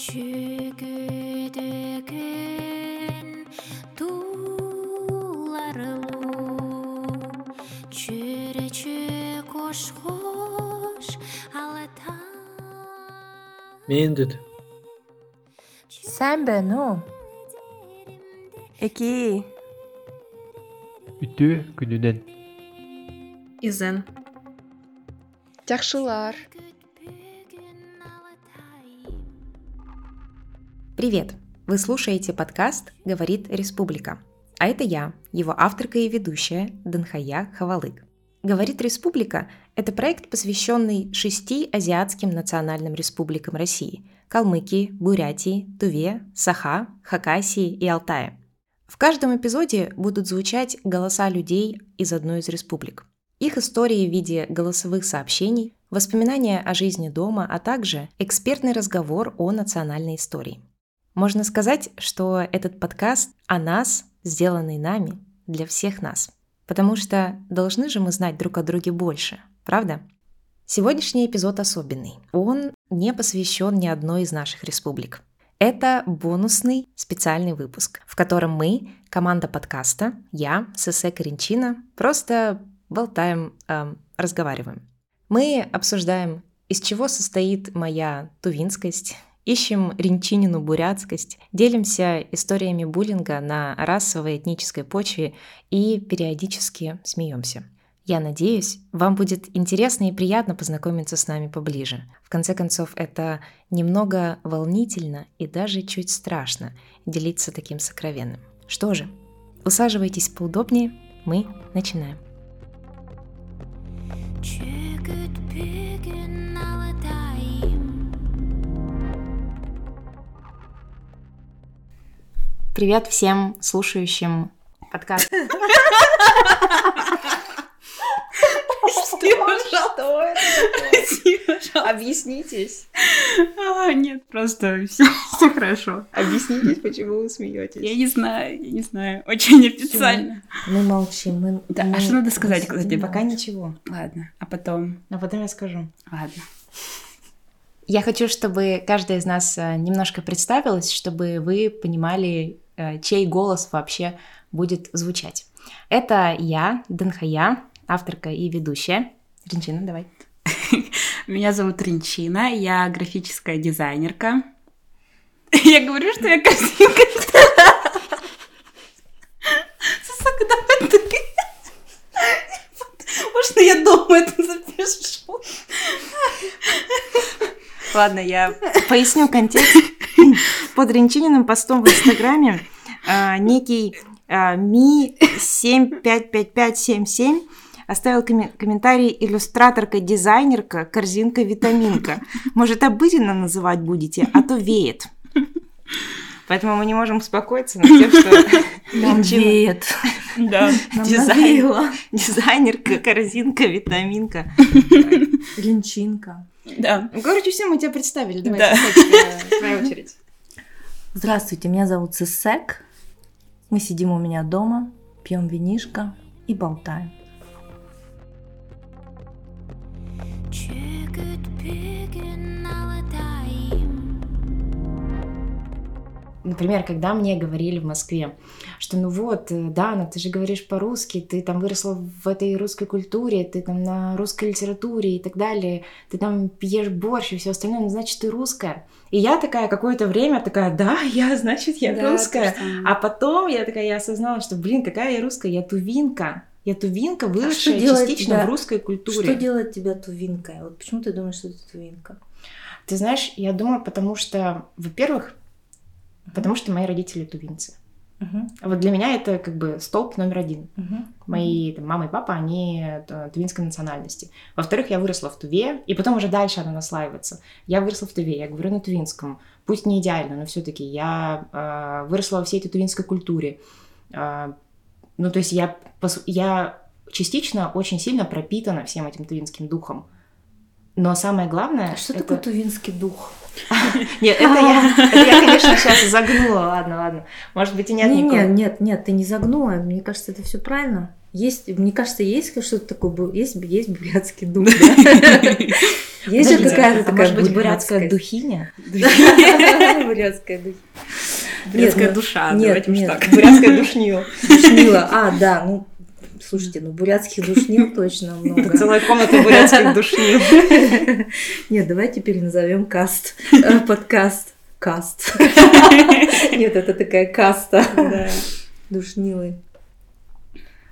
жүгідігін туларылу жүречі қош қош алата мен деді. Сән бәну эки. Үтү күнүнөн изен жакшылар Привет! Вы слушаете подкаст «Говорит Республика». А это я, его авторка и ведущая Данхая Хавалык. «Говорит Республика» — это проект, посвященный шести азиатским национальным республикам России – Калмыкии, Бурятии, Туве, Саха, Хакасии и Алтая. В каждом эпизоде будут звучать голоса людей из одной из республик. Их истории в виде голосовых сообщений, воспоминания о жизни дома, а также экспертный разговор о национальной истории. Можно сказать, что этот подкаст о нас, сделанный нами, для всех нас. Потому что должны же мы знать друг о друге больше, правда? Сегодняшний эпизод особенный. Он не посвящен ни одной из наших республик. Это бонусный специальный выпуск, в котором мы, команда подкаста, я, Сесе Каринчина, просто болтаем, эм, разговариваем. Мы обсуждаем, из чего состоит моя тувинскость, ищем ринчинину бурятскость, делимся историями буллинга на расовой этнической почве и периодически смеемся – я надеюсь, вам будет интересно и приятно познакомиться с нами поближе. В конце концов, это немного волнительно и даже чуть страшно делиться таким сокровенным. Что же, усаживайтесь поудобнее, мы начинаем. Жігіт бүгін Привет всем слушающим подкаст. Что это? Объяснитесь. А, нет, просто все, хорошо. Объяснитесь, почему вы смеетесь. Я не знаю, я не знаю. Очень официально. Мы молчим, мы... Да, а что надо сказать, кстати? Пока ничего. Ладно, а потом... А потом я скажу. Ладно. Я хочу, чтобы каждая из нас э, немножко представилась, чтобы вы понимали, чей голос вообще будет звучать. Это я, Данхая, авторка и ведущая. Ринчина, давай. Меня зовут Ринчина, я графическая дизайнерка. Я говорю, что я картинка. Можно я дома это запишу? Ладно, я поясню контекст. Под Ринчининым постом в Инстаграме а, некий а, Ми7555577 оставил коме- комментарий иллюстраторка-дизайнерка, корзинка-витаминка. Может, обыденно называть будете, а то веет. Поэтому мы не можем успокоиться на тем, что Ринчина Да. дизайн- дизайнерка, корзинка, витаминка. Линчинка. Да. Ну, Короче, все, мы тебя представили. Давай, Да. Сосочка, твоя очередь. Здравствуйте, меня зовут Сесек. Мы сидим у меня дома, пьем винишко и болтаем. жігіт бүгін алатайым Например, когда мне говорили в Москве, что ну вот, э, Дана, ты же говоришь по-русски, ты там выросла в этой русской культуре, ты там на русской литературе и так далее, ты там пьешь борщ и все остальное, ну значит ты русская. И я такая какое-то время такая, да, я, значит, я Да, русская. А потом я такая, я осознала, что, блин, какая я русская, я тувинка. Я тувинка, выросшая делает частично тебя- в русской культуре. Что делает тебя тувинкой? Вот почему ты думаешь, что ты тувинка? Ты знаешь, я думаю, потому что, во-первых, потому что мои родители тувинцы. Мгм, Вот для меня это как бы столб номер один. мгм. Мои там, мама и папа, они э, тувинской национальности. Во-вторых, я выросла в Туве, и потом уже дальше она наслаивается. Я выросла в Туве, я говорю на тувинском. Пусть не идеально, но все-таки я э, выросла во всей этой тувинской культуре. Э, ну, то есть я, я частично очень сильно пропитана всем этим тувинским духом. Но самое главное... А что это- такое тувинский дух? Нет, это я, это я, конечно, сейчас загнула. Ладно, ладно. Может быть, и нет Не, никакого. нет, нет, нет, ты не загнула. Мне кажется, это все правильно. Есть, мне кажется, есть что-то такое, есть, есть бурятский дух. Есть же какая-то а такая может быть, бурятская духиня? Бурятская духиня. Бурятская душа, давайте уж так. Бурятская душнила. Душнила. А, да, ну, слушайте, ну бурятских душнил точно много. Целая комната бурятских душнил. Нет, давайте переназовем каст. Э, Подкаст. Каст. Нет, это такая каста. Душнилы.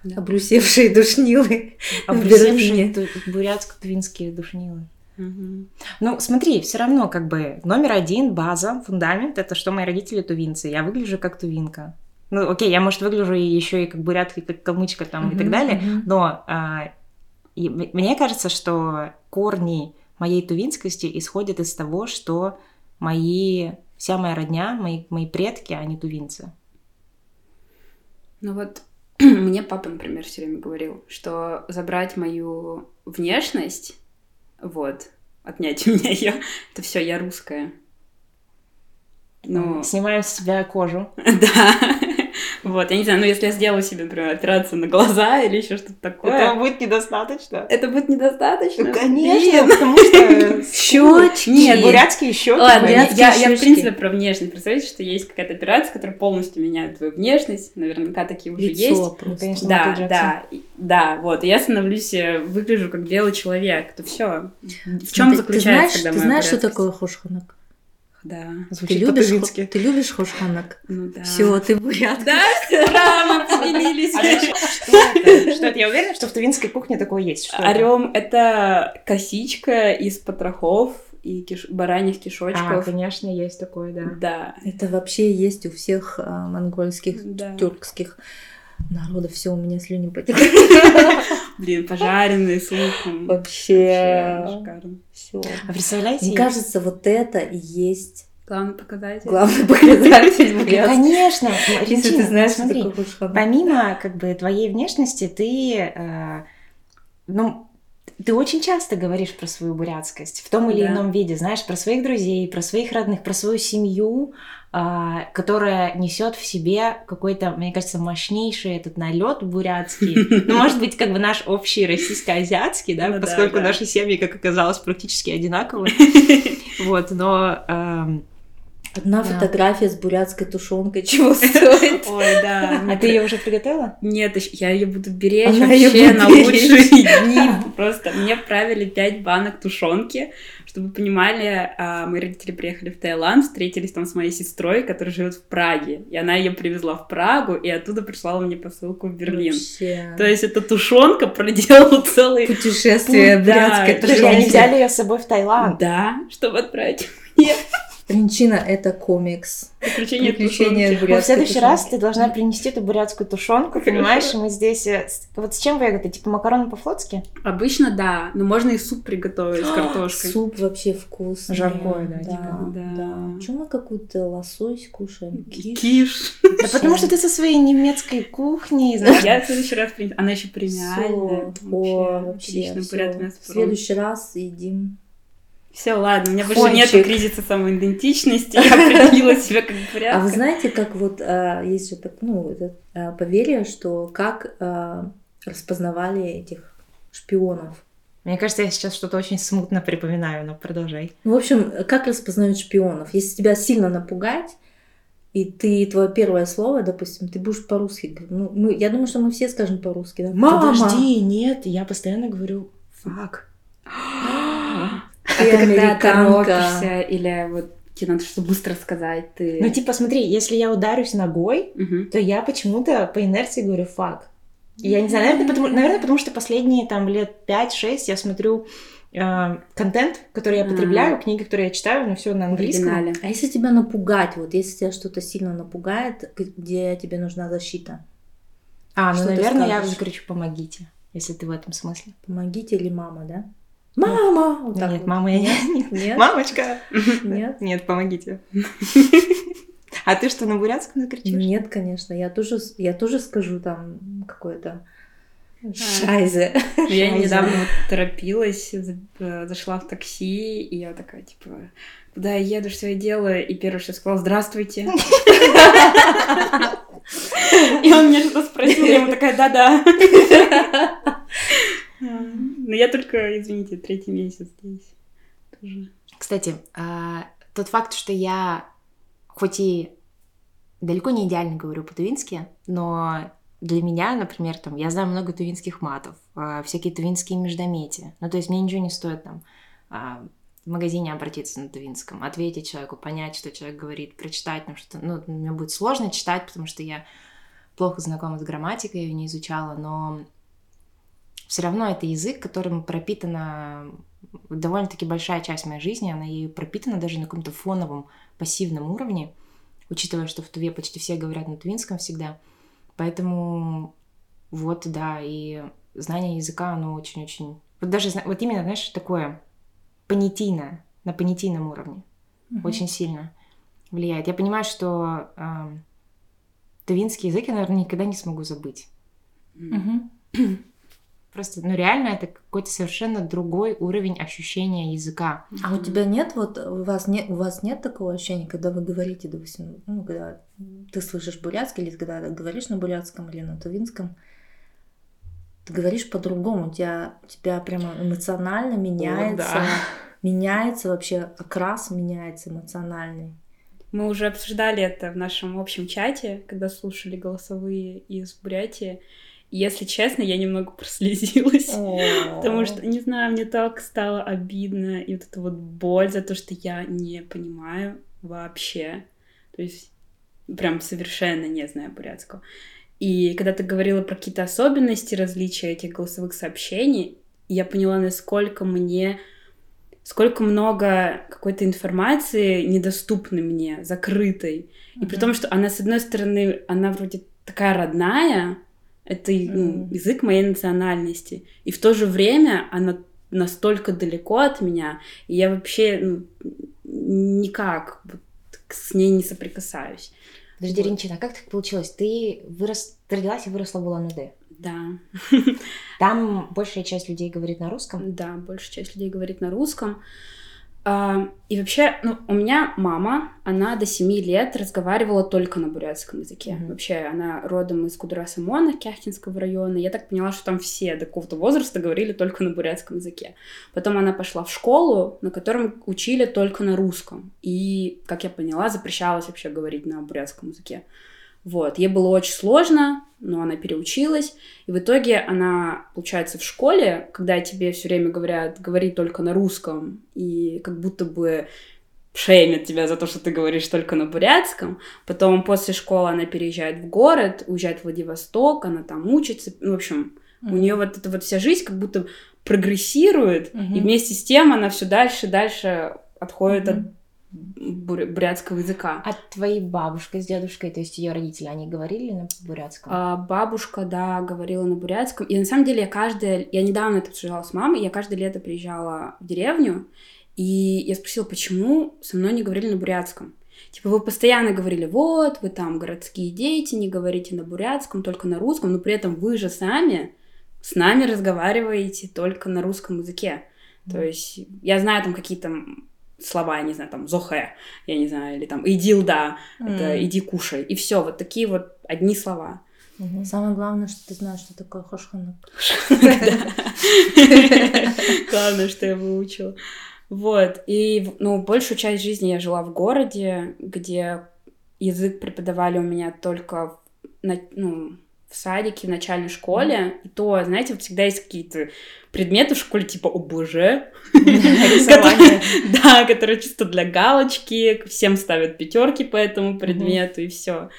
Да. Обрусевшие душнилы. Обрусевшие бурятско-твинские душнилы. Ну, смотри, все равно, как бы, номер один, база, фундамент, это что мои родители тувинцы. Я выгляжу как тувинка. Ну, окей, я, может, выгляжу еще и как бурятка, и как калмычка там и так далее, мгм. но а, и мне кажется, что корни моей тувинскости исходят из того, что мои, вся моя родня, мои, мои предки, они тувинцы. Ну вот, мне папа, например, все время говорил, что забрать мою внешность, вот, отнять у меня ее, это все, я русская. Ну, Снимаю с себя кожу. да. Вот, я не знаю, ну если я сделаю себе, например, операцию на глаза или еще что-то такое, будет недостаточно. это будет недостаточно. Ну, конечно, Блин. потому что Щечки. Нет, бурятские щеки. Ладно, я, Бурятские я, я, в принципе про внешность. Представляете, что есть какая-то операция, которая полностью меняет твою внешность. Наверняка такие уже есть. Лицо Ну, просто. конечно, Да, да, да, вот. И я становлюсь, э, выгляжу как белый человек. То все. В чем Ты- заключается Ты знаешь, тогда ты знаешь, что такое хошханак? Да. Ты Звучит любишь, хо- по-тувински. ты любишь хошханак? Ну да. Все, ты бурятка. Да, ура, мы поделились. А что это? Я уверена, что в тувинской кухне такое есть. Орем это косичка из потрохов и киш- бараньих А, кишочков. конечно, есть такое, да. Да. Это вообще есть у всех а, монгольских, Да. тюркских народов. Все, у меня слюни потекли. Блин, пожаренные с луком. Вообще. шикарно. Все. А представляете? Мне кажется, вот это и есть Главный показатель. главный показатель конечно. Если ты знаешь, смотри, помимо как бы твоей внешности, ты, э, ну, ты очень часто говоришь про свою бурятскость в том или Да. ином виде, знаешь, про своих друзей, про своих родных, про свою семью, а, которая несет в себе какой-то, мне кажется, мощнейший этот налет бурятский. Ну, может быть, как бы наш общий российско-азиатский, да, Ну да, поскольку да. наши семьи, как оказалось, практически одинаковые. Вот, но эм, Одна Да. фотография с бурятской тушенкой чего стоит? Ой, да. а ты ее уже приготовила? Нет, я ее буду беречь Она вообще на беречь. лучшие дни. Просто мне правили 5 банок тушенки. Чтобы вы понимали, а, мои родители приехали в Таиланд, встретились там с моей сестрой, которая живет в Праге. И она ее привезла в Прагу, и оттуда прислала мне посылку в Берлин. Вообще. То есть эта тушенка проделала целый... Путешествие Путь, да, Подожди, они взяли ее с собой в Таиланд. Да, чтобы отправить Ринчина — это комикс. приключения Приключения тушенки. Но в бурятской следующий раз тушенки. ты должна принести эту бурятскую тушенку, понимаешь? И мы здесь... э, Вот с чем вы это? Типа макароны по-флотски? Обычно да, но можно и суп приготовить с картошкой. Суп вообще вкусный. Жаркое, да, да, типа. Да. да. Мы какую-то лосось кушаем? Киш. Киш. Да потому что ты со своей немецкой кухней, знаешь, Я в следующий раз принесу. Она еще премиальная. О, вообще, В следующий раз едим. Все, ладно, у меня больше нету кризиса самоидентичности. Я определила себя как А бурятка. вы знаете, как вот а, есть же так, ну, это, а, поверье, что как а, распознавали этих шпионов? Мне кажется, я сейчас что-то очень смутно припоминаю, но продолжай. Ну, в общем, как распознают шпионов? Если тебя сильно напугать, и ты, твое первое слово, допустим, ты будешь по-русски говорить. Ну, мы, я думаю, что мы все скажем по-русски. Да? Мама! Подожди, нет, я постоянно говорю «фак». А ты когда торопишься или вот тебе надо что быстро сказать, ты... Ну, типа, смотри, если я ударюсь ногой, Мгм. то я почему-то по инерции говорю «фак». Я не знаю, наверное потому, наверное, потому что последние там лет 5-6 я смотрю э, контент, который я А. потребляю, книги, которые я читаю, но все на английском. оригинале. А если тебя напугать, вот если тебя что-то сильно напугает, где тебе нужна защита? А, ну, Что наверное, я скажешь? закричу «помогите», если ты в этом смысле. Помогите или мама, да? Мама! Вот Нет, вот. мама, я не... Нет? Мамочка! Нет? Нет, помогите. А ты что, на бурятском закричишь? Нет, конечно. Я тоже, я тоже скажу там какое-то шайзе. Ну, Я Шайзе. недавно вот торопилась, э, зашла в такси, и я такая, типа, куда я еду, что я делаю? И первый, что я сказала, здравствуйте. И он меня что-то спросил, я ему такая, да-да. Но я только, извините, третий месяц здесь. Тоже. Кстати, а, тот факт, что я хоть и далеко не идеально говорю по-тувински, но для меня, например, там, я знаю много тувинских матов, а, всякие тувинские междометия. Ну, то есть мне ничего не стоит там а, в магазине обратиться на тувинском, ответить человеку, понять, что человек говорит, прочитать, ну, что, ну, мне будет сложно читать, потому что я плохо знакома с грамматикой, я ее не изучала, но все равно это язык, которым пропитана довольно-таки большая часть моей жизни, она ей пропитана даже на каком-то фоновом пассивном уровне, учитывая, что в Туве почти все говорят на тувинском всегда. Поэтому вот, да, и знание языка, оно очень-очень... Вот даже, вот именно, знаешь, такое понятийное, на понятийном уровне. Мгм. Очень сильно влияет. Я понимаю, что эм, тувинский язык я, наверное, никогда не смогу забыть. Мгм. Просто, ну, реально, это какой-то совершенно другой уровень ощущения языка. А у тебя нет вот у вас нет у вас нет такого ощущения, когда вы говорите, допустим, ну когда ты слышишь бурятский или когда ты говоришь на бурятском или на тувинском, ты говоришь по-другому, у тебя у тебя прямо эмоционально меняется, да. меняется вообще окрас меняется эмоциональный. Мы уже обсуждали это в нашем общем чате, когда слушали голосовые из Бурятии. Если честно, я немного прослезилась. Потому что, не знаю, мне так стало обидно, и вот эта вот боль за то, что я не понимаю вообще. То есть прям совершенно не знаю бурятского. И когда ты говорила про какие-то особенности, различия этих голосовых сообщений, я поняла, насколько мне сколько много какой-то информации недоступной мне, закрытой. И при том, что она, с одной стороны, она вроде такая родная, это ну, язык моей национальности, и в то же время она настолько далеко от меня, и я вообще ну, никак вот с ней не соприкасаюсь. Подожди, Вот. Ринчина, а как так получилось? Ты, вырос... ты родилась и выросла в Улан-Удэ. Да, Там большая часть людей говорит на русском. да, большая часть людей говорит на русском. И вообще, ну, у меня мама, она до 7 лет разговаривала только на бурятском языке. Мгм. Вообще, она родом из Кудураса-Мона, Кяхтинского района. Я так поняла, что там все до какого-то возраста говорили только на бурятском языке. Потом она пошла в школу, на котором учили только на русском. И, как я поняла, запрещалось вообще говорить на бурятском языке. Вот, ей было очень сложно, но она переучилась. И в итоге она, получается, в школе, когда тебе все время говорят, говори только на русском, и как будто бы шеймят тебя за то, что ты говоришь только на бурятском. Потом после школы она переезжает в город, уезжает в Владивосток, она там учится. Ну, в общем, у нее вот эта вот вся жизнь как будто прогрессирует, Мгм. и вместе с тем она все дальше и дальше отходит Мгм. от бурятского языка. А твоей бабушкой с дедушкой, то есть ее родители, они говорили на бурятском? А, бабушка, да, говорила на бурятском. И на самом деле я каждое... Я недавно это обсуждала с мамой. Я каждое лето приезжала в деревню. И я спросила, почему со мной не говорили на бурятском. Типа, вы постоянно говорили, вот, вы там городские дети, не говорите на бурятском, только на русском, но при этом вы же сами с нами разговариваете только на русском языке. То есть я знаю там какие-то слова, я не знаю, там, зохе, я не знаю, или там, идилда, это М. иди кушай. И все, вот такие вот одни слова. Мгм. Самое главное, что ты знаешь, что такое хошханак. Главное, что я выучила. Вот. И, ну, большую часть жизни я жила в городе, где язык преподавали у меня только на- ну, в садике, в начальной школе. И то, знаете, вот всегда есть какие-то предметы в школе, типа ОБЖ, Рисование. да, которые чисто для галочки, всем ставят пятерки по этому предмету, и все.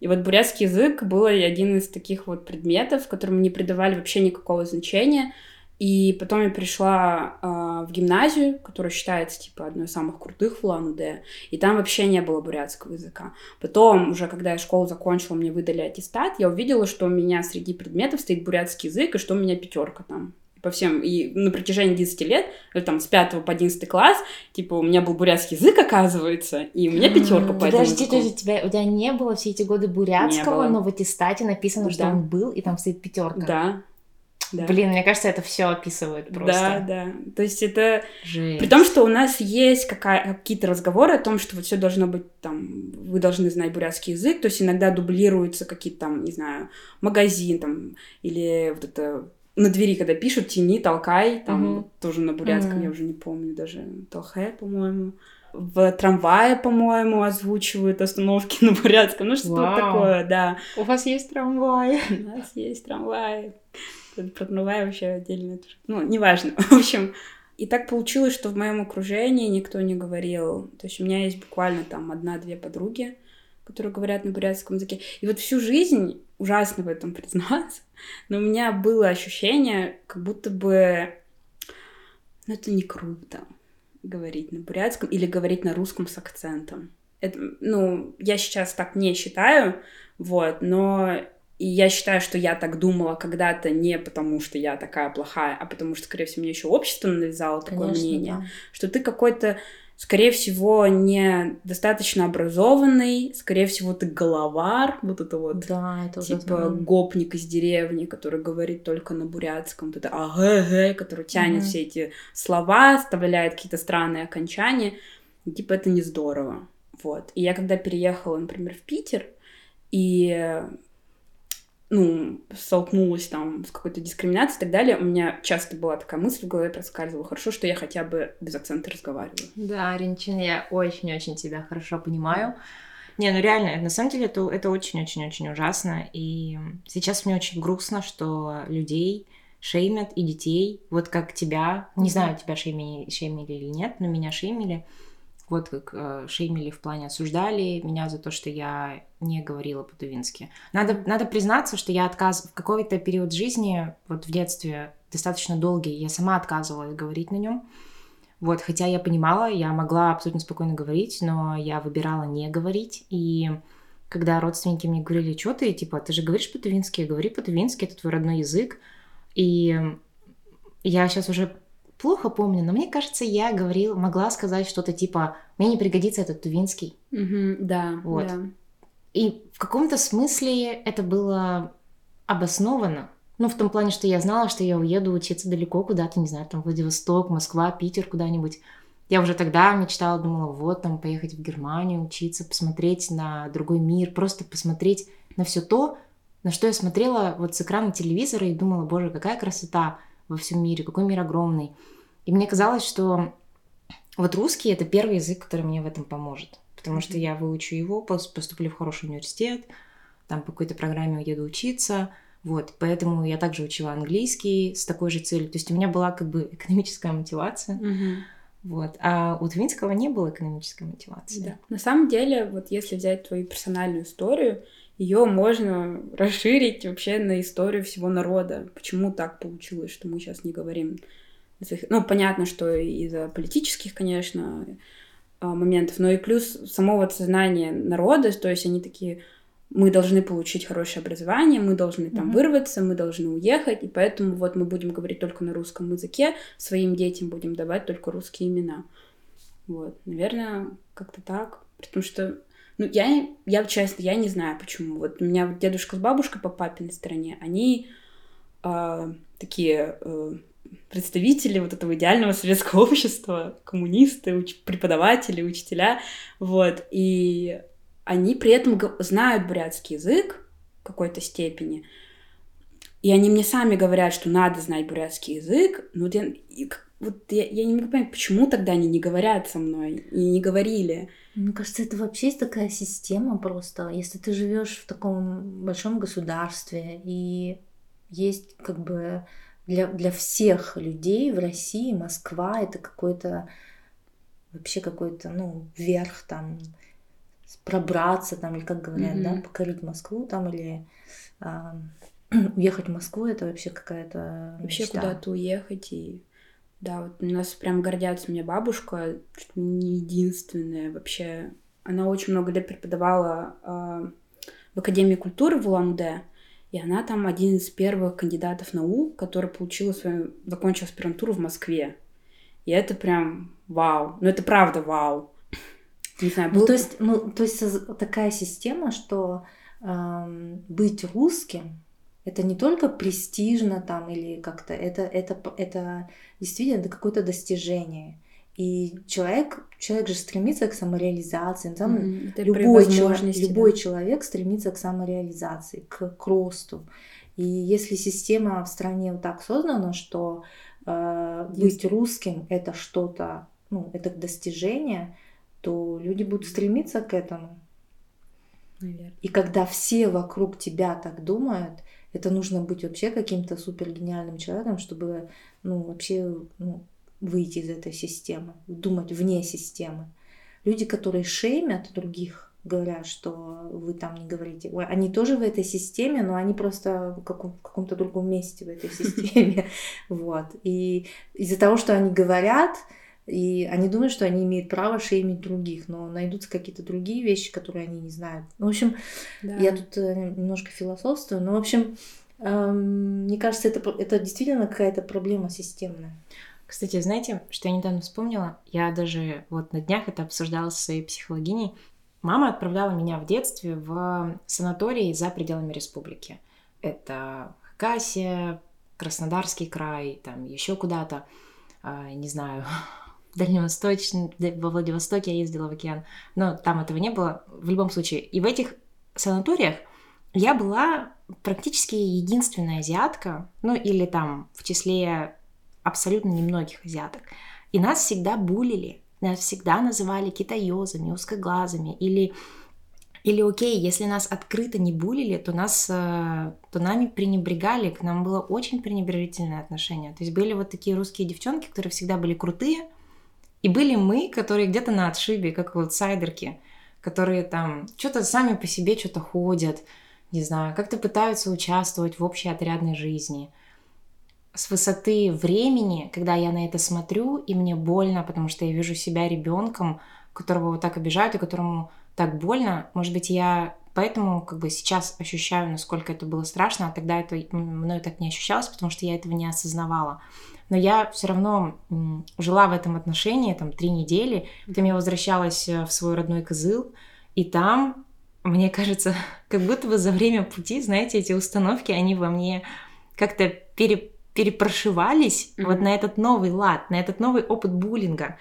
И вот бурятский язык был один из таких вот предметов, которым не придавали вообще никакого значения. И потом я пришла а, в гимназию, которая считается типа одной из самых крутых в Улан-Удэ, и там вообще не было бурятского языка. Потом, уже когда я школу закончила, мне выдали аттестат, я увидела, что у меня среди предметов стоит бурятский язык, и что у меня пятерка там по всем, и на протяжении 11 лет, или там с 5 по 11 класс, типа, у меня был бурятский язык, оказывается, и у меня пятерка по этому Подожди, языку. подожди, тебя, у тебя не было все эти годы бурятского, но в аттестате написано, что Да. он был, и там стоит пятерка. Да. Да. Блин, мне кажется, это все описывает Да, просто. да. То есть это Жесть. При том, что у нас есть какая- какие-то разговоры о том, что вот все должно быть там, вы должны знать бурятский язык, то есть иногда дублируются какие-то там, не знаю, магазин там, или вот это на двери, когда пишут, тяни, толкай, там Мгм. тоже на бурятском, Мгм. я уже не помню даже, толхай, по-моему. В трамвае, по-моему, озвучивают остановки на бурятском. Ну, что-то Вау. такое, да. У вас есть трамвай? У нас есть трамвай. Про трамвай вообще отдельно. Ну, неважно. В общем, и так получилось, что в моем окружении никто не говорил. То есть у меня есть буквально там одна-две подруги, которые говорят на бурятском языке. И вот всю жизнь, ужасно в этом признаться, но у меня было ощущение, как будто бы, ну, это не круто говорить на бурятском или говорить на русском с акцентом. Это, ну, я сейчас так не считаю, вот, но и я считаю, что я так думала когда-то не потому, что я такая плохая, а потому что, скорее всего, мне еще общество навязало такое Конечно, мнение, да. что ты какой-то, скорее всего, не достаточно образованный, скорее всего, ты головар, вот это вот. Да, это ужасно. Типа гопник из деревни, который говорит только на бурятском, вот это агэ который тянет Мгм. все эти слова, оставляет какие-то странные окончания. И, типа это не здорово. Вот. И я когда переехала, например, в Питер, и ну, столкнулась там с какой-то дискриминацией и так далее, у меня часто была такая мысль в голове проскальзывала, хорошо, что я хотя бы без акцента разговариваю. Да, Ренчин, я очень-очень тебя хорошо понимаю. Не, ну реально, на самом деле это, это очень-очень-очень ужасно. И сейчас мне очень грустно, что людей шеймят и детей, вот как тебя. Не знаю, тебя шеймили, шеймили или нет, но меня шеймили. Вот как э, шеймили в плане осуждали меня за то, что я не говорила по-тувински. Надо, надо признаться, что я отказ в какой-то период жизни, вот в детстве, достаточно долгий, я сама отказывалась говорить на нем. Вот, хотя я понимала, я могла абсолютно спокойно говорить, но я выбирала не говорить. И когда родственники мне говорили, что ты, типа, ты же говоришь по-тувински, говори по-тувински, это твой родной язык. И я сейчас уже плохо помню, но мне кажется, я говорила, могла сказать что-то типа, мне не пригодится этот тувинский. Мгм, да, Вот. да. И в каком-то смысле это было обосновано. Ну, в том плане, что я знала, что я уеду учиться далеко куда-то, не знаю, там, Владивосток, Москва, Питер, куда-нибудь. Я уже тогда мечтала, думала, вот, там, поехать в Германию, учиться, посмотреть на другой мир, просто посмотреть на все то, на что я смотрела вот с экрана телевизора и думала, боже, какая красота во всем мире, какой мир огромный. И мне казалось, что вот русский — это первый язык, который мне в этом поможет. Потому что я выучу его, пос- поступлю в хороший университет, там по какой-то программе уеду учиться. Вот, поэтому я также учила английский с такой же целью. То есть у меня была как бы экономическая мотивация. Мгм. Вот. А у Твинского не было экономической мотивации. Да. На самом деле, вот если взять твою персональную историю, ее можно расширить вообще на историю всего народа. Почему так получилось, что мы сейчас не говорим? Ну, понятно, что из-за политических, конечно, а, моментов, но и плюс самого сознания народа, то есть они такие, мы должны получить хорошее образование, мы должны там Мгм. вырваться, мы должны уехать, и поэтому вот мы будем говорить только на русском языке, своим детям будем давать только русские имена. Вот, наверное, как-то так. Потому что, ну, я, я честно, я не знаю, почему. Вот у меня дедушка с бабушкой по папиной стороне, они а, такие а, представители вот этого идеального советского общества, коммунисты, уч- преподаватели, учителя, вот, и они при этом знают бурятский язык в какой-то степени, и они мне сами говорят, что надо знать бурятский язык, но вот я, вот я, я не могу понять, почему тогда они не говорят со мной и не говорили. Мне кажется, это вообще есть такая система просто. Если ты живешь в таком большом государстве и есть как бы для, для всех людей в России Москва это какой-то вообще какой-то, ну, верх там, пробраться там, или как говорят, да, Мгм. покорить Москву там, или а, уехать в Москву, это вообще какая-то Вообще куда-то уехать и... Да, вот у нас прям гордятся мне бабушка, ли не единственная вообще. Она очень много лет преподавала а, в Академии культуры в Улан-Удэ, и она там один из первых кандидатов наук, который получила свою, закончил аспирантуру в Москве. И это прям вау. Ну, это правда вау. Не знаю, Ну, был- то есть, ну, то есть такая система, что эм, быть русским это не только престижно там или как-то, это, это, это действительно это какое-то достижение. И человек, человек же стремится к самореализации. Там про любой, чело- возможности, да. любой человек стремится к самореализации, к, к росту. И если система в стране вот так создана, что э, быть русским это что-то, ну, это достижение, то люди будут стремиться к этому. Наверное. И когда все вокруг тебя так думают, это нужно быть вообще каким-то супер гениальным человеком, чтобы ну, вообще ну, выйти из этой системы, думать вне системы. Люди, которые шеймят других, говорят, что вы там не говорите. Они тоже в этой системе, но они просто в каком- в каком-то другом месте в этой системе. Вот. И из-за того, что они говорят, и они думают, что они имеют право шеймить других, но найдутся какие-то другие вещи, которые они не знают. Ну, в общем, Да. я тут э, немножко философствую, но, в общем, эм, мне кажется, это, это действительно какая-то проблема системная. Кстати, знаете, что я недавно вспомнила? Я даже вот на днях это обсуждала со своей психологиней. Мама отправляла меня в детстве в санаторий за пределами республики. Это Хакасия, Краснодарский край, там еще куда-то, а, не знаю, Дальневосточный, да, во Владивостоке я ездила в океан, но там этого не было в любом случае. И в этих санаториях я была практически единственная азиатка, ну или там в числе абсолютно немногих азиаток. И нас всегда булили, нас всегда называли китаёзами, узкоглазыми или или окей, если нас открыто не булили, то нас, э, то нами пренебрегали, к нам было очень пренебрежительное отношение. То есть были вот такие русские девчонки, которые всегда были крутые, и были мы, которые где-то на отшибе, как аутсайдерки, которые там что-то сами по себе что-то ходят, не знаю, как-то пытаются участвовать в общей отрядной жизни. С высоты времени, когда я на это смотрю, и мне больно, потому что я вижу себя ребенком, которого вот так обижают, и которому так больно, может быть, я поэтому как бы сейчас ощущаю, насколько это было страшно, а тогда это мною так не ощущалось, потому что я этого не осознавала. Но я все равно жила в этом отношении там три недели, потом я возвращалась э, в свой родной Кызыл, и там, мне кажется, как будто бы за время пути, знаете, эти установки, они во мне как-то пере, перепрошивались Мгм. вот на этот новый лад, на этот новый опыт буллинга.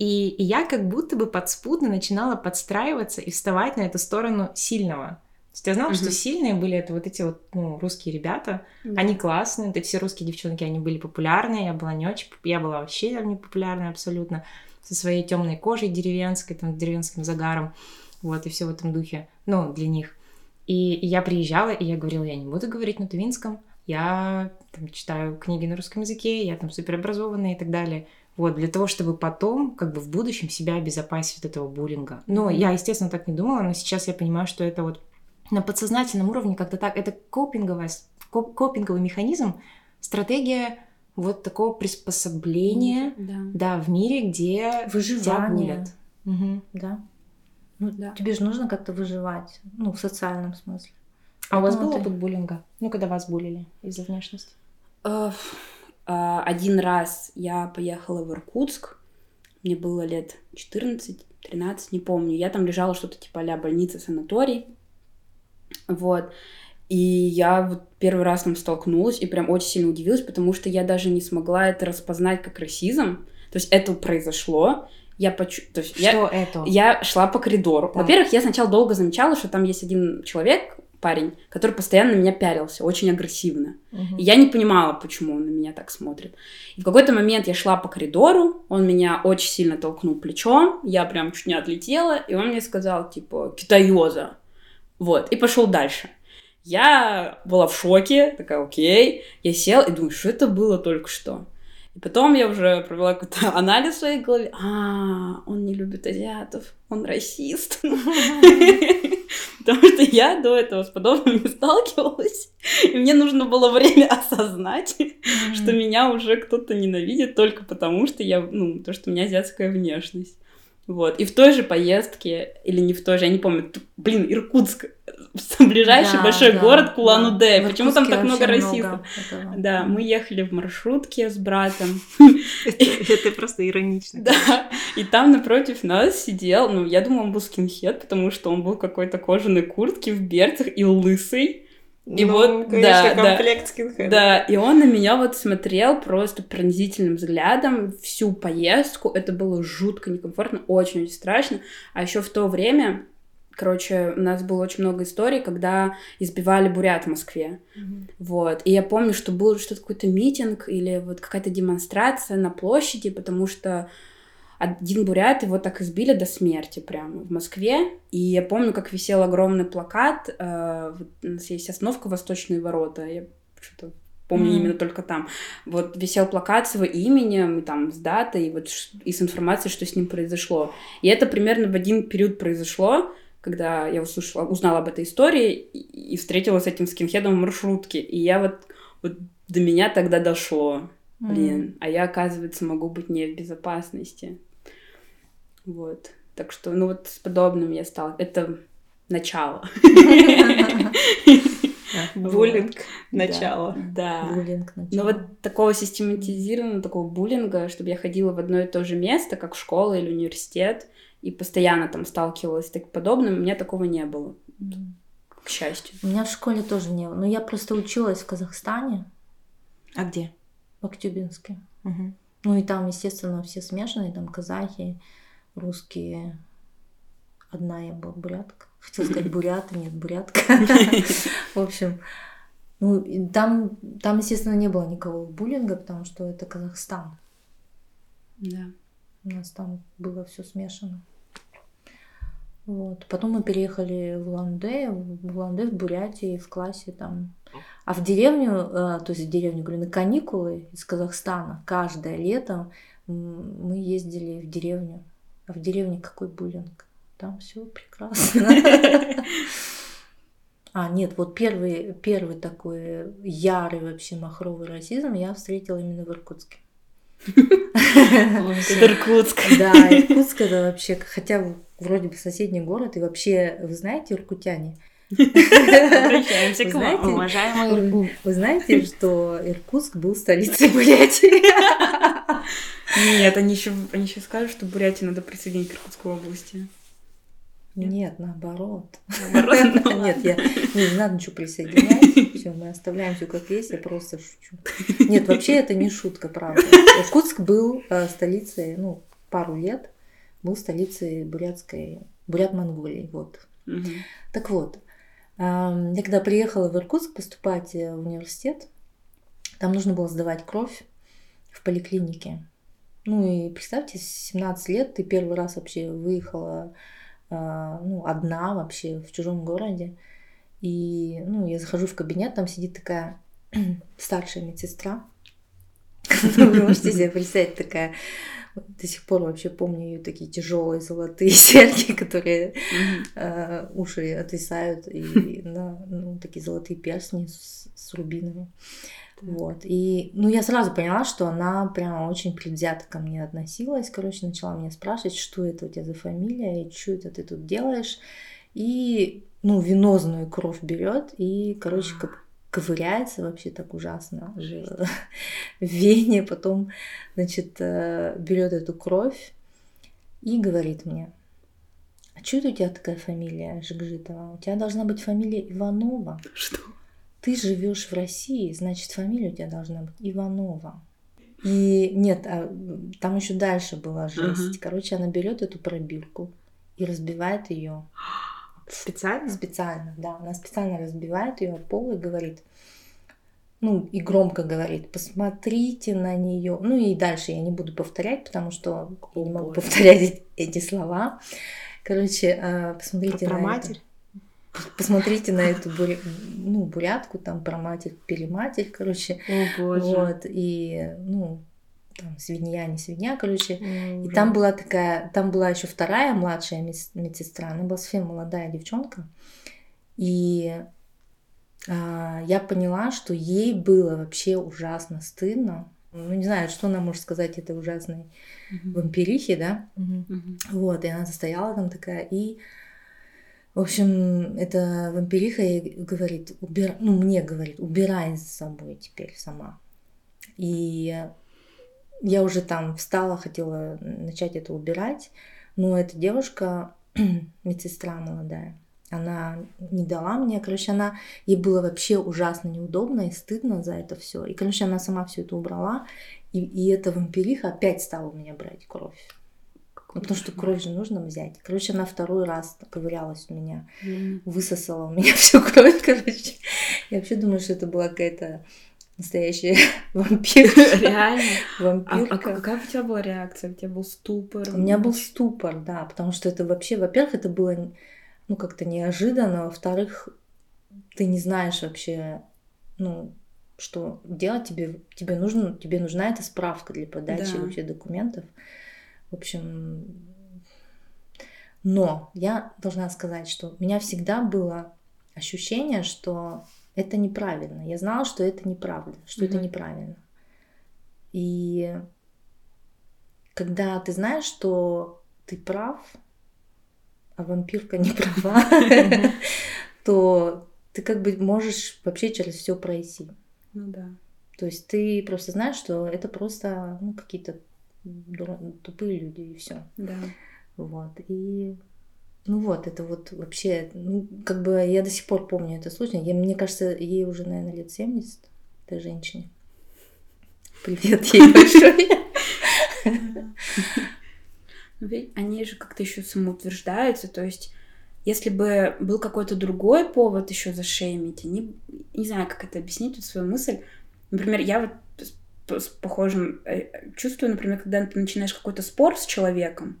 И, и я как будто бы подспудно начинала подстраиваться и вставать на эту сторону сильного. То есть я знала, что Мгм. сильные были это вот эти вот ну, русские ребята, Да. они классные, вот эти все русские девчонки, они были популярные, я была не очень, я была вообще там не популярная абсолютно, со своей темной кожей деревенской, там, деревенским загаром, вот, и все в этом духе, ну, для них. И, и я приезжала, и я говорила, я не буду говорить на тувинском, я там читаю книги на русском языке, я там суперобразованная и так далее. Вот, для того, чтобы потом, как бы в будущем себя обезопасить от этого буллинга. Но я, естественно, так не думала, но сейчас я понимаю, что это вот на подсознательном уровне как-то так, это копинговая, коп- копинговый механизм, стратегия вот такого приспособления, Да. да, в мире, где тебя Выживание. булят. Мгм. Да. Ну, Да. Тебе же нужно как-то выживать, ну, в социальном смысле. А у вас Поэтому был ты- опыт буллинга? Ну, когда вас булили из-за внешности? А, Один раз я поехала в Иркутск. Мне было лет 14-13, не помню. Я там лежала что-то типа а больница, санаторий. Вот. И я вот первый раз там столкнулась и прям очень сильно удивилась, потому что я даже не смогла это распознать как расизм. То есть это произошло. Я почу... То есть я... Что это? Я шла по коридору. Так. Во-первых, я сначала долго замечала, что там есть один человек, парень, который постоянно на меня пялился, очень агрессивно. Мгм. И я не понимала, почему он на меня так смотрит. И в какой-то момент я шла по коридору, он меня очень сильно толкнул плечом, я прям чуть не отлетела, и он мне сказал, типа, китаёза. Вот, и пошел дальше. Я была в шоке, такая, окей. Я села и думаю, что это было только что. И потом я уже провела какой-то анализ в своей голове. А, он не любит азиатов, он расист. Потому что я до этого с подобным не сталкивалась. И мне нужно было время осознать, что меня уже кто-то ненавидит только потому, что я, ну, то, что у меня азиатская внешность. Вот. И в той же поездке, или не в той же, я не помню, блин, Иркутск, ближайший Да, большой да, город Кулан-Удэ. да. Почему там так много расистов? Да, мы ехали в маршрутке с братом. Это просто иронично. Да, и там напротив нас сидел, ну, я думала, он был скинхед, потому что он был какой-то кожаной куртке в берцах и лысый. И Ну, вот, конечно, да, да. комплект скинхеда. Да, и он на меня вот смотрел просто пронзительным взглядом всю поездку. Это было жутко некомфортно, очень-очень страшно. А еще в то время, Короче, у нас было очень много историй, когда избивали бурят в Москве. Вот. И я помню, что был что-то какой-то митинг или вот какая-то демонстрация на площади, потому что один бурят его так избили до смерти прямо в Москве. И я помню, как висел огромный плакат. Э, у нас есть остановка Восточные ворота. Я что-то помню Мгм. именно только там. Вот висел плакат с его именем, и там с датой, и вот и с информацией, что с ним произошло. И это примерно в один период произошло, когда я услышала, узнала об этой истории и, и встретилась с этим скинхедом в маршрутке. И я вот, вот до меня тогда дошло. Блин, а я, оказывается, могу быть не в безопасности. Вот. Так что, ну вот с подобным я стала. Это начало. Буллинг. Начало. Да. Буллинг Но начало. вот такого систематизированного, такого буллинга, чтобы я ходила в одно и то же место, как школа или университет, и постоянно там сталкивалась с таким подобным, у меня такого не было, к счастью. У меня в школе тоже не было. Но я просто училась в Казахстане, А где? в Актюбинске. Мгм. Ну и там, естественно, все смешанные, там казахи, русские. Одна я была бурятка. Хотела сказать бурята, нет, бурятка. В общем, ну, там, там, естественно, не было никакого буллинга, потому что это Казахстан. Да. У нас там было все смешано. Вот. Потом мы переехали в Ланде, в Ланде, в Бурятии, в классе там. А в деревню, э, то есть в деревню, говорю, на каникулы из Казахстана каждое лето мы ездили в деревню. А в деревне какой буллинг? Там все прекрасно. А, нет, вот первый, первый такой ярый вообще махровый расизм я встретила именно в Иркутске. Это Иркутск. Да, Иркутск это вообще, хотя вроде бы соседний город, и вообще, вы знаете, иркутяне? Обращаемся к вам. Уважаемый вы, вы знаете, что Иркутск был столицей Бурятии? Нет, они еще, они еще скажут, что Бурятию надо присоединить к Иркутской области. Нет, наоборот. Ну Нет, я не, не надо ничего присоединять. Все, мы оставляем все как есть, я просто шучу. Нет, вообще это не шутка, правда. Иркутск был э, столицей, ну, пару лет, был столицей бурятской, бурят-монголии, вот. Мгм. Так вот, эм, я когда приехала в Иркутск поступать э, в университет, там нужно было сдавать кровь в поликлинике. Ну и представьте, с 17 лет ты первый раз вообще выехала э, ну, одна вообще в чужом городе. И ну, я захожу в кабинет, там сидит такая старшая медсестра. Вы можете себе представить, такая до сих пор вообще помню ее такие тяжелые золотые серьги, которые э, уши отвисают, и на, ну, такие золотые перстни с, с рубинами. Вот. И, ну, я сразу поняла, что она прямо очень предвзято ко мне относилась. Короче, начала меня спрашивать, что это у тебя за фамилия, и что это ты тут делаешь. И, ну, венозную кровь берет и, короче, как ковыряется вообще так ужасно в в вене, потом, значит, берет эту кровь и говорит мне, а что это у тебя такая фамилия Жигжитова? У тебя должна быть фамилия Иванова. Что? Ты живешь в России, значит, фамилия у тебя должна быть Иванова. И нет, а, там еще дальше была жесть. Ага. Короче, она берет эту пробирку и разбивает ее Специально? специально, да, она специально разбивает ее пол и говорит, ну и громко говорит, посмотрите на нее. Ну и дальше я не буду повторять, потому что я не могу повторять эти- эти слова. Короче, э, посмотрите Про на матерь? это. Посмотрите на эту буря- ну, бурятку, там про матерь, перематерь, короче. О, боже. Вот, и, ну, там, свинья, не свинья, короче. М, И ужас. там была такая, там была еще вторая младшая медсестра, она была совсем молодая девчонка. И а, я поняла, что ей было вообще ужасно стыдно. Ну, не знаю, что она может сказать этой ужасной Мгм. вампирихе, да? Мгм. Вот, и она стояла там такая, и, в общем, эта вампириха ей говорит, убир... ну, мне говорит, убирай за собой теперь сама. И я уже там встала, хотела начать это убирать, но эта девушка, медсестра молодая, она не дала мне, короче, она, ей было вообще ужасно неудобно и стыдно за это все. И, короче, она сама все это убрала, и, и эта вампириха опять стала у меня брать кровь. Ну, потому что кровь же нужно взять. Короче, она второй раз ковырялась у меня, Блин. высосала у меня всю кровь, короче. Я вообще думаю, что это была какая-то настоящая вампирка. Реально? А, а какая у тебя была реакция? У тебя был ступор? У меня был ступор, да, потому что это вообще, во-первых, это было ну как-то неожиданно, во-вторых, ты не знаешь вообще, ну что делать тебе, тебе нужно, тебе нужна эта справка для подачи Да. вообще документов. В общем, но я должна сказать, что у меня всегда было ощущение, что это неправильно. Я знала, что это неправда, что это Мгм. неправильно. И когда ты знаешь, что ты прав, а вампирка не права, то ты как бы можешь вообще через все пройти. Ну да. То есть ты просто знаешь, что это просто ну, какие-то тупые люди и все. Да. Вот. И ну вот, это вот вообще, ну, как бы я до сих пор помню этот случай. Я, мне кажется, ей уже, наверное, лет 70, этой женщине. Привет ей большой. Ну, ведь они же как-то еще самоутверждаются, то есть если бы был какой-то другой повод еще зашеймить, они, не знаю, как это объяснить, тут свою мысль. Например, я вот с, похожим э, чувствую, например, когда ты начинаешь какой-то спор с человеком,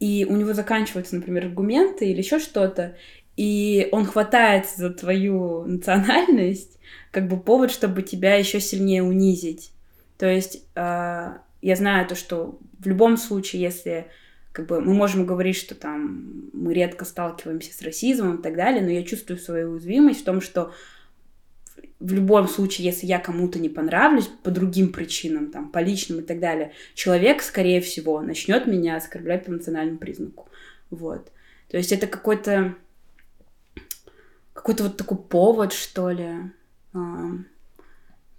и у него заканчиваются, например, аргументы или еще что-то, и он хватается за твою национальность, как бы повод, чтобы тебя еще сильнее унизить. То есть э, я знаю то, что в любом случае, если как бы мы можем говорить, что там мы редко сталкиваемся с расизмом и так далее, но я чувствую свою уязвимость в том, что в любом случае, если я кому-то не понравлюсь по другим причинам, там, по личным и так далее, человек, скорее всего, начнет меня оскорблять по национальному признаку. Вот. То есть это какой-то какой-то вот такой повод, что ли. А,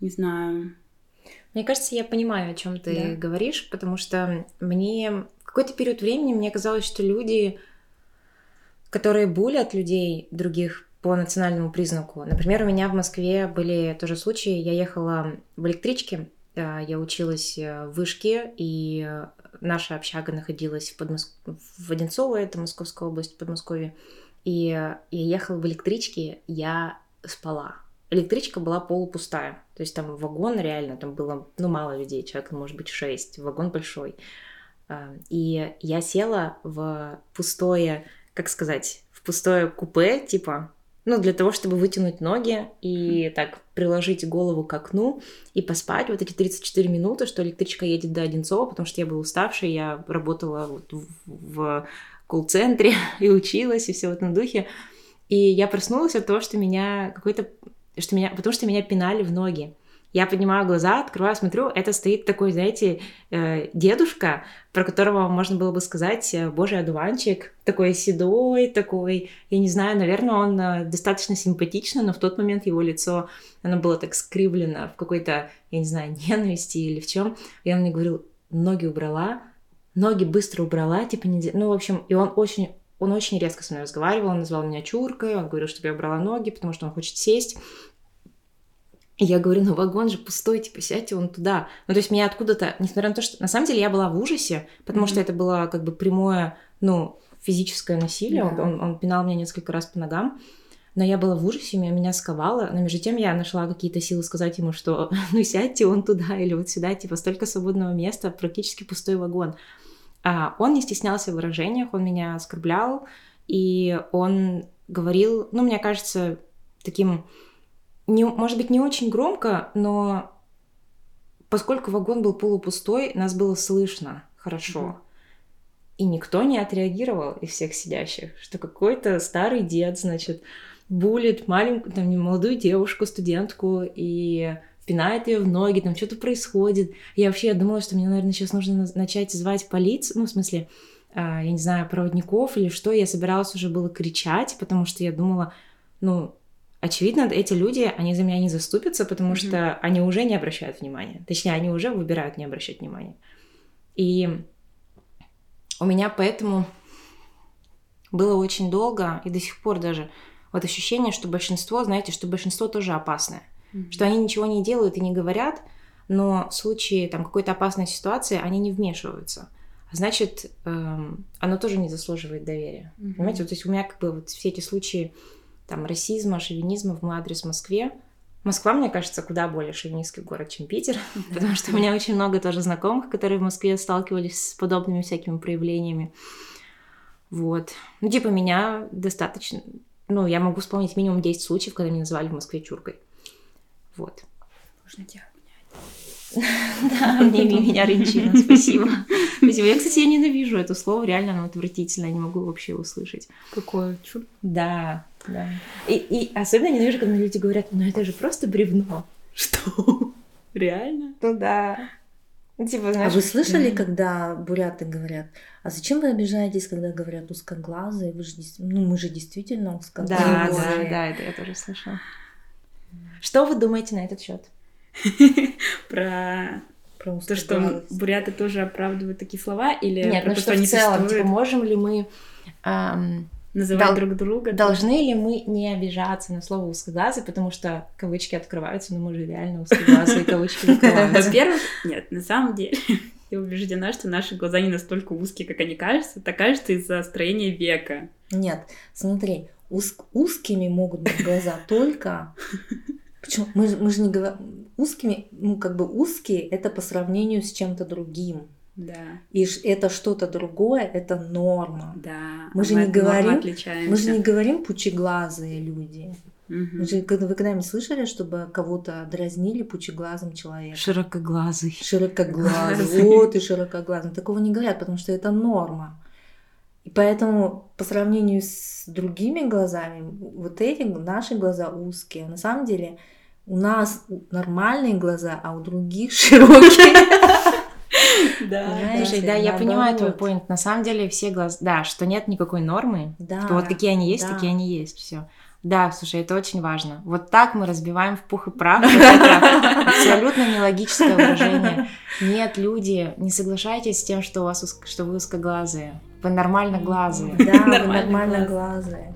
не знаю. Мне кажется, я понимаю, о чем ты Да. говоришь, потому что мне в какой-то период времени мне казалось, что люди, которые булят людей других по национальному признаку. Например, у меня в Москве были тоже случаи. Я ехала в электричке, э, я училась э, в Вышке, и э, наша общага находилась в, Подмоск... в Одинцово, это Московская область, Подмосковье. И э, я ехала в электричке, я спала. Электричка была полупустая. То есть там вагон реально, там было, ну, мало людей, человек, ну, может быть, шесть. Вагон большой. А, И я села в пустое, как сказать, в пустое купе, типа, ну, для того, чтобы вытянуть ноги и так приложить голову к окну и поспать вот эти 34 минуты, что электричка едет до Одинцова, потому что я была уставшая, я работала вот в, в колл-центре и училась, и все в этом духе. И я проснулась от того, что меня какой-то... Что меня, потому что меня пинали в ноги. Я поднимаю глаза, открываю, смотрю, это стоит такой, знаете, э, дедушка, про которого можно было бы сказать, э, божий одуванчик, такой седой, такой, я не знаю, наверное, он э, достаточно симпатичный, но в тот момент его лицо, оно было так скривлено в какой-то, я не знаю, ненависти или в чем. И он мне говорил, ноги убрала, ноги быстро убрала, типа, не... ну, в общем, и он очень он очень резко со мной разговаривал, он назвал меня чуркой, он говорил, чтобы я убрала ноги, потому что он хочет сесть. И я говорю, ну вагон же пустой, типа, сядьте он туда. Ну, то есть меня откуда-то, несмотря на то, что... На самом деле я была в ужасе, потому Мгм. что это было как бы прямое, ну, физическое насилие. Да. Он, он пинал меня несколько раз по ногам. Но я была в ужасе, меня, меня сковало. Но между тем я нашла какие-то силы сказать ему, что ну сядьте он туда или вот сюда, типа столько свободного места, практически пустой вагон. А он не стеснялся в выражениях, он меня оскорблял, и он говорил, ну, мне кажется, таким, не, может быть, не очень громко, но поскольку вагон был полупустой, нас было слышно хорошо. Мгм. И никто не отреагировал из всех сидящих, что какой-то старый дед, значит, булит маленькую, там, не молодую девушку, студентку, и пинает ее в ноги, там что-то происходит. Я вообще думала, что мне, наверное, сейчас нужно на- начать звать полицию, ну, в смысле, а, я не знаю, проводников или что. Я собиралась уже было кричать, потому что я думала, ну, очевидно, эти люди, они за меня не заступятся, потому Мгм. что они уже не обращают внимания. Точнее, они уже выбирают не обращать внимания. И у меня поэтому было очень долго, и до сих пор даже, вот ощущение, что большинство, знаете, что большинство тоже опасное. Мгм. Что они ничего не делают и не говорят, но в случае там какой-то опасной ситуации они не вмешиваются. значит, эм, оно тоже не заслуживает доверия. Мгм. Понимаете, вот, то есть у меня как бы вот все эти случаи там расизма, шовинизма в мой адрес в Москве. Москва, мне кажется, куда более шовинистский город, чем Питер, потому что у меня очень много тоже знакомых, которые в Москве сталкивались с подобными всякими проявлениями. Вот. Ну, типа, меня достаточно... Ну, я могу вспомнить минимум 10 случаев, когда меня называли в Москве чуркой. Вот. Можно тебя Да, обними меня, Ренчина, спасибо. Спасибо. Я, кстати, я ненавижу это слово, реально оно отвратительно, я не могу вообще его услышать. Какое чудо. Да, да. И, и особенно ненавижу, когда люди говорят, ну это же просто бревно. Что? Реально? Ну да. Ну, Типа, А знаешь, вы слышали, да. когда буряты говорят, а зачем вы обижаетесь, когда говорят узкоглазые? Вы же, ну, мы же действительно Да, узкоглазые. да, да, это я тоже слышала. Что вы думаете на этот счет? Про Про то, что узкоглазость. буряты тоже оправдывают такие слова? Или Нет, ну то, что они в целом, существуют? типа, можем ли мы ам, Называть дол- друг друга? Должны ли мы не обижаться на слово узкоглазый, потому что кавычки открываются, но мы же реально узкоглазые, кавычки закрываются. Во-первых, нет, на самом деле, я убеждена, что наши глаза не настолько узкие, как они кажутся. Так кажется из-за строения века. Нет, смотри, уз- узкими могут быть глаза только... Почему? Мы, же- мы же не говорим... Узкими, ну, как бы узкие, это по сравнению с чем-то другим. Да, И это что-то другое, это норма. да. Мы же Мы не говорим-. Мы же не говорим пучеглазые люди. Мгм. Мы же, когда- вы когда-нибудь слышали, чтобы кого-то дразнили пучеглазым человеком? Широкоглазый. Широкоглазый. Глазый. Вот и широкоглазый. Такого не говорят, потому что это норма. И поэтому по сравнению с другими глазами, вот эти наши глаза узкие. На самом деле у нас нормальные глаза, а у других широкие. Да. Слушай, да, я понимаю твой поинт. На самом деле все глаза... Да, что нет никакой нормы, Да. что вот какие они есть, такие они есть, все. Да, слушай, это очень важно. Вот так мы разбиваем в пух и прах. Это абсолютно нелогическое выражение. Нет, люди, не соглашайтесь с тем, что у вас что вы узкоглазые. Вы нормально глазые. Да, вы нормально глазые.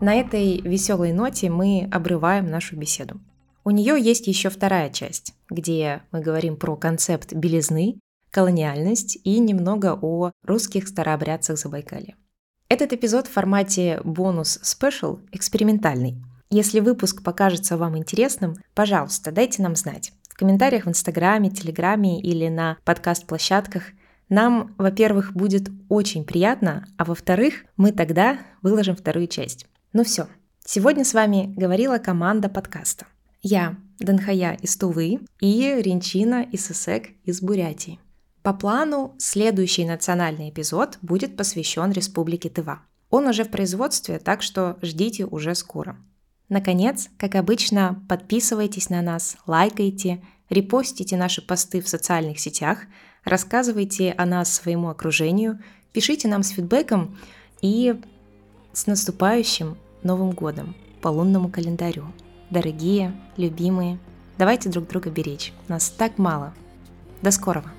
На этой веселой ноте мы обрываем нашу беседу. У нее есть еще вторая часть, где мы говорим про концепт белизны, колониальность и немного о русских старообрядцах Забайкалья. Этот эпизод в формате бонус спешл экспериментальный. Если выпуск покажется вам интересным, пожалуйста, дайте нам знать. В комментариях в Инстаграме, Телеграме или на подкаст-площадках. Нам, во-первых, будет очень приятно, а во-вторых, мы тогда выложим вторую часть. Ну все, сегодня с вами говорила команда подкаста. Я, Данхая из Тувы и Ренчина и Сысек из Бурятии. По плану, следующий национальный эпизод будет посвящен Республике Тыва. Он уже в производстве, так что ждите уже скоро. Наконец, как обычно, подписывайтесь на нас, лайкайте, репостите наши посты в социальных сетях, рассказывайте о нас своему окружению, пишите нам с фидбэком и с наступающим Новым годом по лунному календарю. Дорогие, любимые, давайте друг друга беречь. Нас так мало. До скорого!